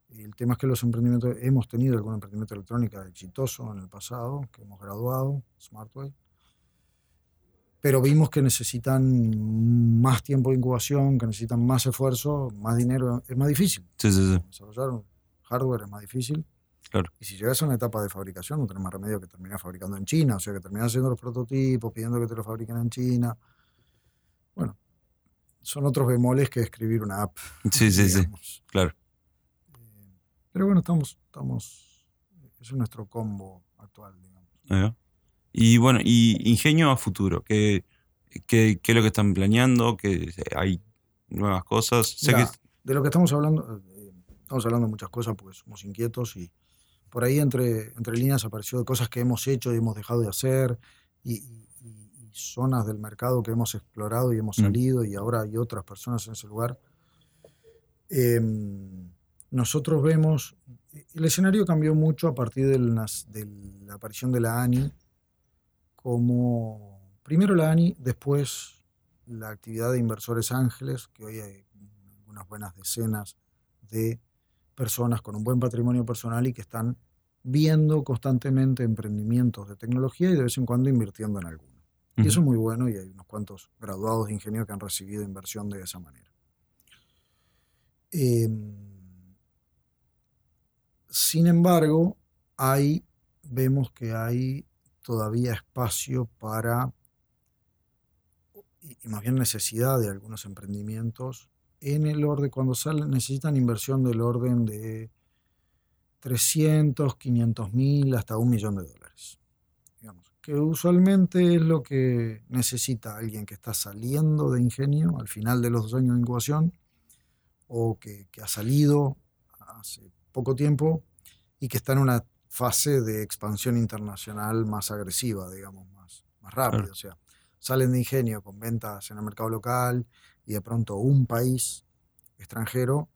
El tema es que los emprendimientos, hemos tenido algún emprendimiento electrónico exitoso en el pasado, que hemos graduado, Smartway, pero vimos que necesitan más tiempo de incubación, que necesitan más esfuerzo, más dinero, es más difícil. Sí, sí, sí. Desarrollar hardware es más difícil. Claro. Y si llegas a una etapa de fabricación, no tenés más remedio que terminar fabricando en China, o sea, que terminas haciendo los prototipos, pidiendo que te lo fabriquen en China. Bueno, son otros bemoles que escribir una app. Sí, sí, sí, claro. Eh, pero bueno, estamos, estamos, es nuestro combo actual, digamos. Y bueno, y ingenio a futuro, ¿qué, qué, qué es lo que están planeando? ¿Que hay nuevas cosas? Sé que... De lo que estamos hablando, eh, estamos hablando de muchas cosas porque somos inquietos y por ahí entre, entre líneas apareció de cosas que hemos hecho y hemos dejado de hacer y, zonas del mercado que hemos explorado y hemos mm. salido y ahora hay otras personas en ese lugar. Em, nosotros vemos, el escenario cambió mucho a partir de la aparición de la ANI como primero la ANI, después la actividad de inversores ángeles, que hoy hay unas buenas decenas de personas con un buen patrimonio personal y que están viendo constantemente emprendimientos de tecnología y de vez en cuando invirtiendo en alguno. Y eso es muy bueno y hay unos cuantos graduados de ingenio que han recibido inversión de esa manera. Em, sin embargo, hay, vemos que hay todavía espacio para, y más bien necesidad de algunos emprendimientos, en el orden, cuando salen, necesitan inversión del orden de 300, 500 mil hasta un millón de dólares. Digamos, que usualmente es lo que necesita alguien que está saliendo de ingenio al final de los dos años de incubación o que, que ha salido hace poco tiempo y que está en una fase de expansión internacional más agresiva, digamos, más, más rápida. O sea, salen de ingenio con ventas en el mercado local y de pronto un país extranjero,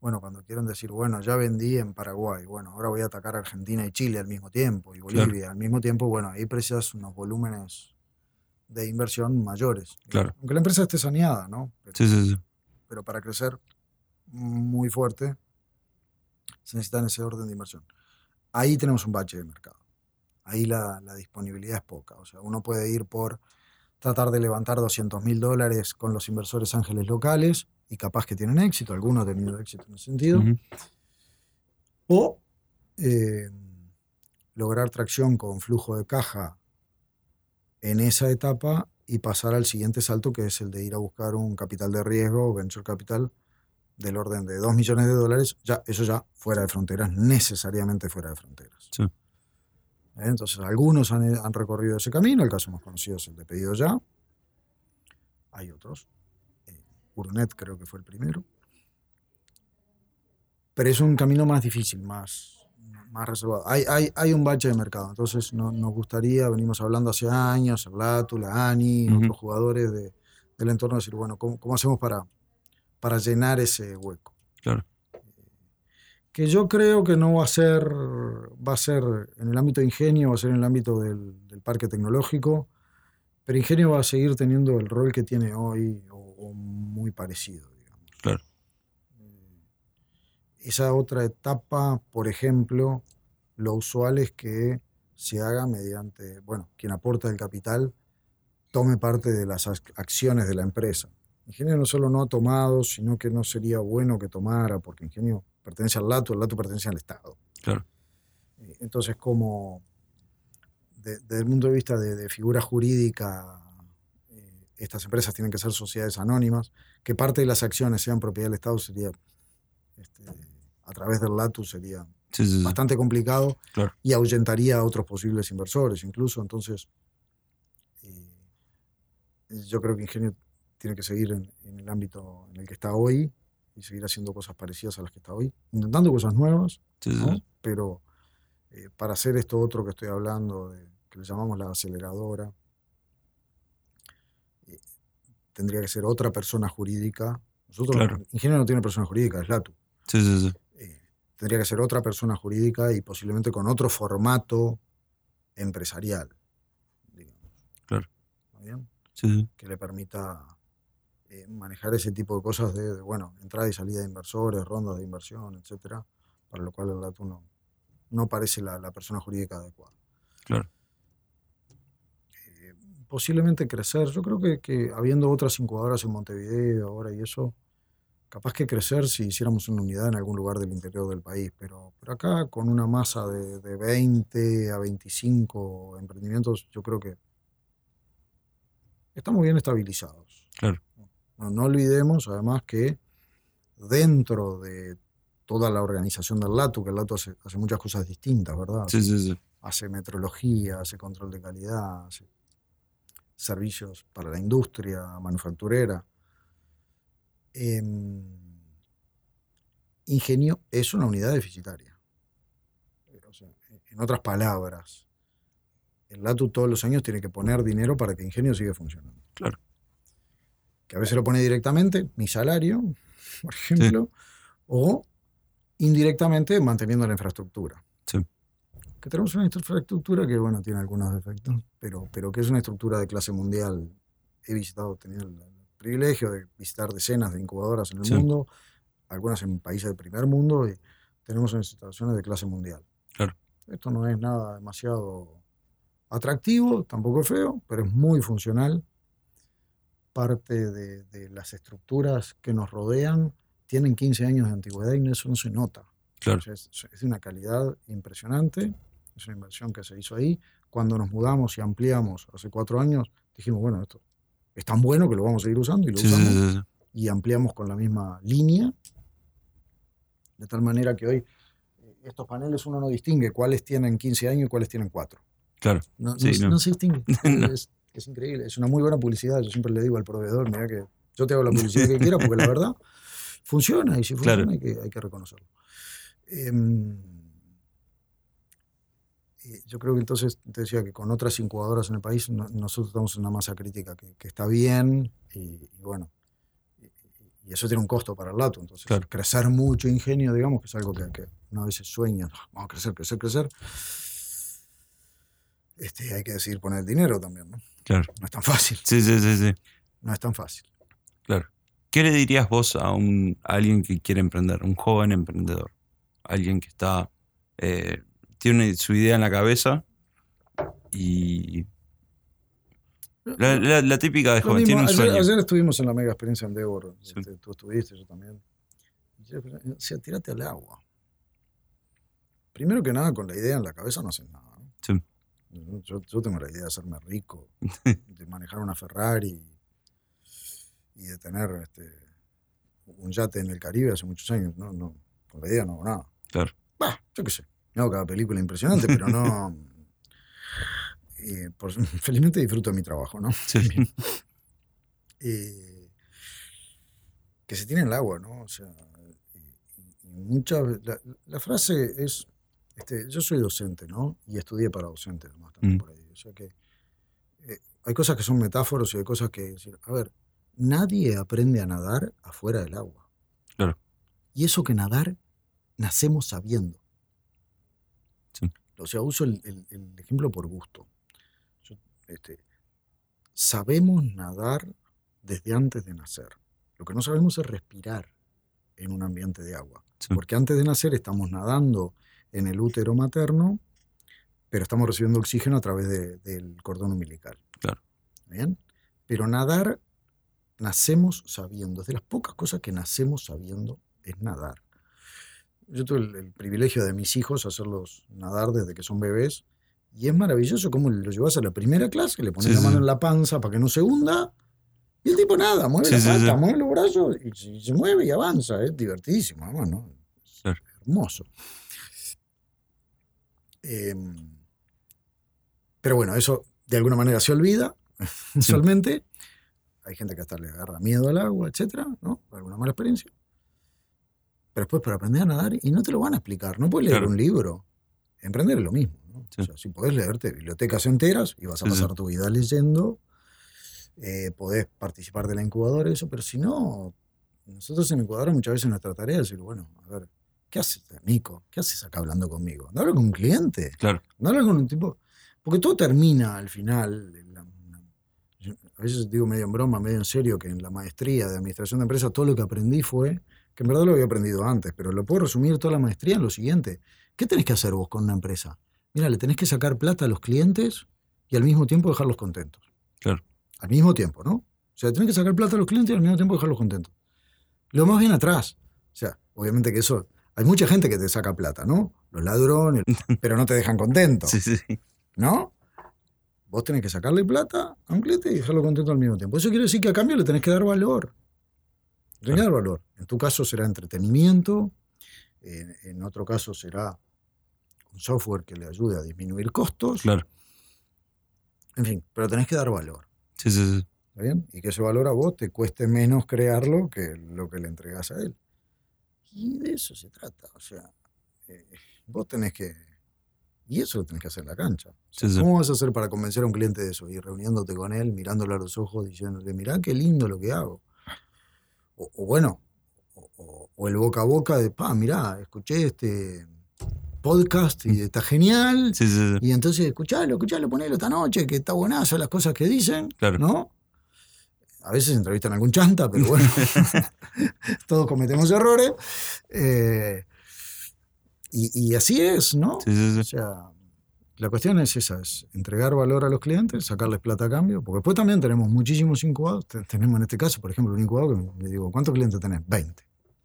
Bueno, cuando quieren decir, bueno, ya vendí en Paraguay, bueno, ahora voy a atacar Argentina y Chile al mismo tiempo, y Bolivia al mismo tiempo, bueno, ahí precisas unos volúmenes de inversión mayores. Claro. Aunque la empresa esté saneada, ¿no? Pero, Sí, sí, sí. pero para crecer muy fuerte se necesita ese orden de inversión. Ahí tenemos un bache de mercado. Ahí la, la disponibilidad es poca. O sea, uno puede ir por tratar de levantar 200 mil dólares con los inversores ángeles locales y capaz que tienen éxito, algunos han tenido éxito en ese sentido, o eh, lograr tracción con flujo de caja en esa etapa y pasar al siguiente salto, que es el de ir a buscar un capital de riesgo, venture capital, del orden de 2 millones de dólares, ya, eso ya fuera de fronteras, necesariamente fuera de fronteras. Sí. ¿Eh? Entonces, algunos han, han recorrido ese camino, el caso más conocido es el de pedido ya. Hay otros. Eh, Urnet creo que fue el primero. Pero es un camino más difícil, más, más reservado. Hay, hay, hay un bache de mercado, entonces no, nos gustaría, venimos hablando hace años, el Latu, la ANI, Ujú. otros jugadores de- del entorno, decir, bueno, ¿cómo, cómo hacemos para, para llenar ese hueco? Claro. Que yo creo que no va a ser, va a ser en el ámbito de ingenio, va a ser en el ámbito del, del parque tecnológico, pero ingenio va a seguir teniendo el rol que tiene hoy o, o muy parecido, digamos. Claro. Eh, Esa otra etapa, por ejemplo, lo usual es que se haga mediante, bueno, quien aporta el capital tome parte de las ac- acciones de la empresa. Ingenio no solo no ha tomado, sino que no sería bueno que tomara, porque Ingenio pertenece al LATU, el LATU pertenece al Estado. Claro. Eh, Entonces, como de- desde el punto de vista de, de figura jurídica, eh, estas empresas tienen que ser sociedades anónimas, que parte de las acciones sean propiedad del Estado sería, este, a través del LATU sería Sí, sí, sí. bastante complicado Claro. y ahuyentaría a otros posibles inversores incluso. Entonces, eh, yo creo que Ingenio tiene que seguir en, en el ámbito en el que está hoy y seguir haciendo cosas parecidas a las que está hoy, intentando cosas nuevas, Sí, sí, ¿no? sí. pero eh, para hacer esto otro que estoy hablando, de, que le llamamos la aceleradora, eh, tendría que ser otra persona jurídica. Nosotros, Claro. Ingenio no tiene persona jurídica, es LATU Sí, sí, sí. eh, tendría que ser otra persona jurídica y posiblemente con otro formato empresarial, digamos. Claro. ¿Está bien? Sí, sí. Que le permita eh, manejar ese tipo de cosas de, de, bueno, entrada y salida de inversores, rondas de inversión, etcétera, para lo cual el dato no, no parece la, la persona jurídica adecuada. Claro. Eh, posiblemente crecer, yo creo que, que habiendo otras incubadoras en Montevideo ahora y eso, capaz que crecer si hiciéramos una unidad en algún lugar del interior del país, pero, pero acá con una masa de, de 20 a 25 emprendimientos, yo creo que estamos bien estabilizados. Claro. No, no olvidemos además que dentro de toda la organización del LATU, que el LATU hace, hace muchas cosas distintas, ¿verdad? Sí, sí, sí. hace metrología, hace control de calidad, hace servicios para la industria manufacturera. Em, ingenio es una unidad deficitaria. O sea, en otras palabras, el LATU todos los años tiene que poner dinero para que Ingenio siga funcionando. Claro. Que a veces lo pone directamente, mi salario, por ejemplo, o indirectamente manteniendo la infraestructura Sí. que tenemos una infraestructura que, bueno, tiene algunos defectos, pero, pero que es una estructura de clase mundial. He visitado, he tenido el, privilegio de visitar decenas de incubadoras en el Sí. mundo, algunas en países del primer mundo, y tenemos instalaciones de clase mundial. Claro. Esto no es nada demasiado atractivo, tampoco es feo, pero es muy funcional. Parte de, de las estructuras que nos rodean tienen 15 años de antigüedad y eso no se nota. Claro. Es, de una calidad impresionante, es una inversión que se hizo ahí. Cuando nos mudamos y ampliamos hace cuatro años, dijimos, bueno, esto es tan bueno que lo vamos a seguir usando y lo Sí, usamos sí, sí. y ampliamos con la misma línea, de tal manera que hoy eh, estos paneles uno no distingue cuáles tienen 15 años y cuáles tienen 4. Claro. No, no- no. no se distingue. Es, es increíble, es una muy buena publicidad. Yo siempre le digo al proveedor, mira que yo te hago la publicidad que quieras porque la verdad funciona y si funciona Claro. hay, que, hay que reconocerlo. Em, yo creo que entonces, te decía que con otras incubadoras en el país, no- nosotros estamos en una masa crítica que, que está bien y, y bueno, y, Y eso tiene un costo para el lato. Entonces, Claro. crecer mucho ingenio, digamos, que es algo que, que uno a veces sueña, "Ah, vamos a crecer, crecer, crecer. Este, hay que decidir poner el dinero también, ¿no? Claro. No es tan fácil, Sí, sí, sí, sí. no es tan fácil. Claro. ¿Qué le dirías vos a, un, a alguien que quiere emprender, un joven emprendedor? Alguien que está. eh, tiene su idea en la cabeza y. La, la- la típica de joven, mismo, tiene un ayer, sueño. ayer estuvimos en la mega experiencia Endeavor. Sí. este, tú estuviste, yo también. O sea, tirate al agua. Primero que nada, con la idea en la cabeza no haces nada. ¿no? Sí. Yo, yo tengo la idea de hacerme rico, de manejar una Ferrari y de tener este, un yate en el Caribe hace muchos años. No, no, con la idea no hago nada. Claro. Bah, yo qué sé. Me hago cada película impresionante, pero no. y por- felizmente disfruto de mi trabajo, ¿no? Sí. eh, que se tiene el agua, ¿no? O sea, y, y- y muchas la frase es, este, yo soy docente, ¿no? Y estudié para docente, además, también Mm. por ahí. O sea que eh, hay cosas que son metáforas y hay cosas que decir, a ver, nadie aprende a nadar afuera del agua. Claro. Y eso que nadar, nacemos sabiendo. Sí. O sea, uso el, el- el ejemplo por gusto. Yo, este, sabemos nadar desde antes de nacer. Lo que no sabemos es respirar en un ambiente de agua. Sí. Porque antes de nacer estamos nadando en el útero materno, pero estamos recibiendo oxígeno a través de- del cordón umbilical. Claro. ¿Bien? Pero nadar, nacemos sabiendo. Es de las pocas cosas que nacemos sabiendo es nadar. Yo tuve el, el privilegio de mis hijos hacerlos nadar desde que son bebés. Y es maravilloso cómo lo llevas a la primera clase, le pones Sí, la mano sí. en la panza para que no se hunda. Y el tipo nada, mueve Sí, la sí. mueve los brazos y se, y se mueve y avanza. Es divertidísimo, hermoso. Em, pero bueno, eso de alguna manera se olvida usualmente. Hay gente que hasta le agarra miedo al agua, etcétera, ¿no? Alguna mala experiencia. Pero después para aprender a nadar, y no te lo van a explicar, no puedes leer Claro. un libro. Emprender es lo mismo, ¿no? Sí. O sea, si podés leerte bibliotecas enteras y vas a sí. pasar tu vida leyendo, eh, podés participar de la incubadora, eso, pero si no, nosotros en la incubadora muchas veces nuestra tarea es decir, bueno, a ver, ¿qué haces, Nico? ¿Qué haces acá hablando conmigo? No hablo con un cliente. Claro. No hablas con un tipo. Porque todo termina al final. la- a veces digo medio en broma, medio en serio, que en la maestría de administración de empresas todo lo que aprendí fue, que en verdad lo había aprendido antes, pero lo puedo resumir toda la maestría en lo siguiente. ¿Qué tenés que hacer vos con una empresa? Mira, le tenés que sacar plata a los clientes y al mismo tiempo dejarlos contentos. Claro. Al mismo tiempo, ¿no? O sea, tenés que sacar plata a los clientes y al mismo tiempo dejarlos contentos. Lo más bien atrás. O sea, obviamente que eso. Hay mucha gente que te saca plata, ¿no? Los ladrones, pero no te dejan contento. Sí, sí. ¿No? Vos tenés que sacarle plata a un cliente y dejarlo contento al mismo tiempo. Eso quiere decir que a cambio le tenés que dar valor. Le tenés que dar valor. En tu caso será entretenimiento, en, en otro caso será un software que le ayude a disminuir costos. Claro. En fin, pero tenés que dar valor. Sí, sí, sí. ¿Está bien? Y que ese valor a vos te cueste menos crearlo que lo que le entregás a él. Y de eso se trata. O sea, eh, vos tenés que. Y eso lo tenés que hacer en la cancha. O sea, Sí, sí. ¿Cómo vas a hacer para convencer a un cliente de eso? Y reuniéndote con él, mirándolo a los ojos, diciéndole, mirá qué lindo lo que hago. O, o bueno, o, el boca a boca de, pa, mirá, escuché este podcast y está genial. Sí. Y entonces, escuchalo, escuchalo, ponelo esta noche, que está buenazo las cosas que dicen, Claro. ¿no? A veces entrevistan a algún chanta, pero bueno, todos cometemos errores. Eh, y, y así es, ¿no? Sí, sí, O sí. sea, la cuestión es esa, es entregar valor a los clientes, sacarles plata a cambio, porque después también tenemos muchísimos incubados. Te- Tenemos en este caso, por ejemplo, un incubado que le digo, ¿cuántos clientes tenés? 20.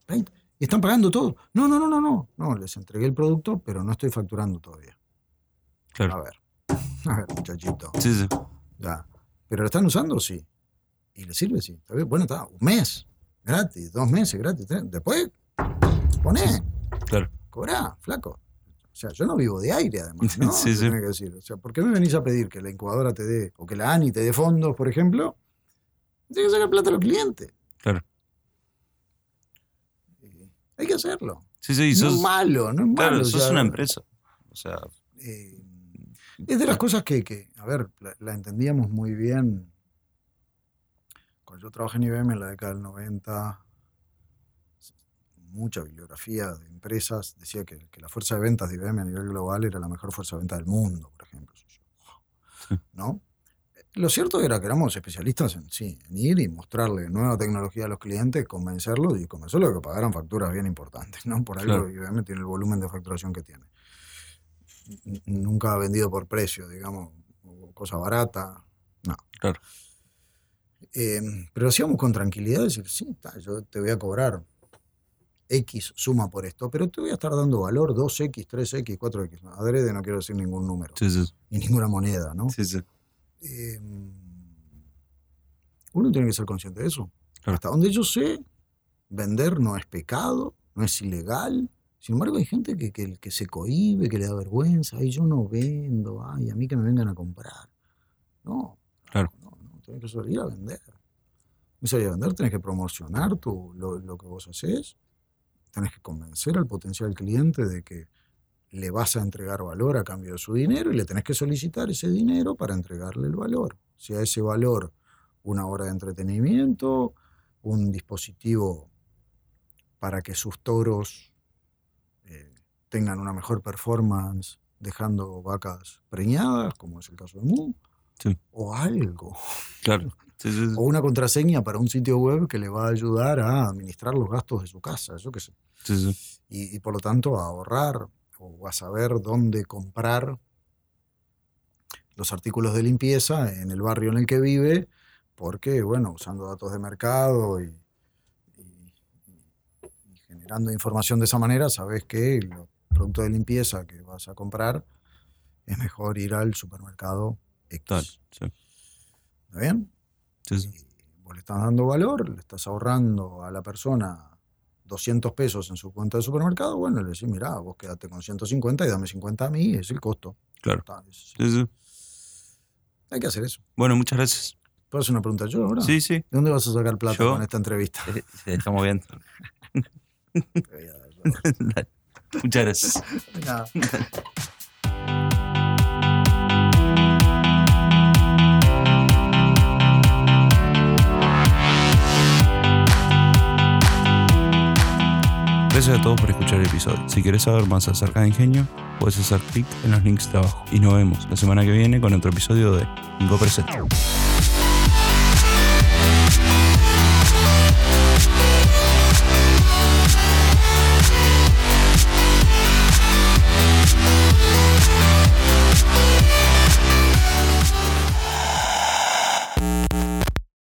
20. Y están pagando todo. No, no, no, no, no. No, les entregué el producto, pero no estoy facturando todavía. A Claro. ver, a ver, muchachito. Sí, sí. Ya. ¿Pero lo están usando? Sí. ¿Y le sirve? Sí. Bueno, está. Un mes. Gratis. Dos meses gratis. tres. Después, poné. Claro. Cobrá, flaco. O sea, yo no vivo de aire, además, ¿no? Sí, sí. que decir. O sea, ¿por qué me venís a pedir que la incubadora te dé, o que la ANI te dé fondos, por ejemplo? Tienes que sacar plata a los clientes. Claro. Hay que hacerlo. Sí, sí. no sos, es malo, no es malo. claro, o sos sea, una empresa. O sea, eh, es de las cosas que, que, a ver, la, la entendíamos muy bien. Cuando yo trabajé en IBM en la década del 90, mucha bibliografía de empresas, decía que, que, la fuerza de ventas de IBM a nivel global era la mejor fuerza de ventas del mundo, por ejemplo. ¿No? Lo cierto era que éramos especialistas en, sí, en ir y mostrarle nueva tecnología a los clientes, convencerlos y convencerlos de que pagaran facturas bien importantes. ¿no? Por algo IBM tiene el volumen de facturación que tiene. Nunca ha vendido por precio, digamos, cosa barata. No. Claro. Eh, pero lo hacíamos con tranquilidad, decir, sí, yo te voy a cobrar X suma por esto, pero te voy a estar dando valor 2X, 3X, 4X. Adrede no quiero decir ningún número. Sí, sí. Y ninguna moneda, ¿no? Sí, sí. Eh, uno tiene que ser consciente de eso. Hasta donde yo sé, vender no es pecado, no es ilegal. Sin embargo, hay gente que, que, que se cohíbe, que le da vergüenza. Ay, yo no vendo, ay, a mí que me vengan a comprar. No, claro. Tienes que salir a vender. Y salir a vender, tenés que promocionar tu, lo, lo que vos haces. Tenés que convencer al potencial cliente de que le vas a entregar valor a cambio de su dinero y le tenés que solicitar ese dinero para entregarle el valor. Si a ese valor una hora de entretenimiento, un dispositivo para que sus toros eh, tengan una mejor performance dejando vacas preñadas, como es el caso de Mu, sí. o algo. Claro. Sí, sí, sí. O una contraseña para un sitio web que le va a ayudar a administrar los gastos de su casa, yo qué sé. Y, y por lo tanto a ahorrar o a saber dónde comprar los artículos de limpieza en el barrio en el que vive, porque, bueno, usando datos de mercado y, y, y generando información de esa manera, sabes que los productos de limpieza que vas a comprar es mejor ir al supermercado X. Tal, sí. ¿Está bien? Sí, sí. Vos le estás dando valor, le estás ahorrando a la persona 200 pesos en su cuenta de supermercado, bueno, le decís, mira, vos quédate con 150 y dame 50 a mí, es el costo. Claro. Está, es- Sí, sí. hay que hacer eso. Bueno, muchas gracias. ¿Puedo hacer una pregunta yo ahora? Sí, sí. ¿De dónde vas a sacar plata Yo- con esta entrevista? Sí, Estamos yo. muchas gracias. Nada. Gracias a todos por escuchar el episodio. Si querés saber más acerca de Ingenio, puedes hacer clic en los links de abajo. Y nos vemos la semana que viene con otro episodio de Ingo Presenta.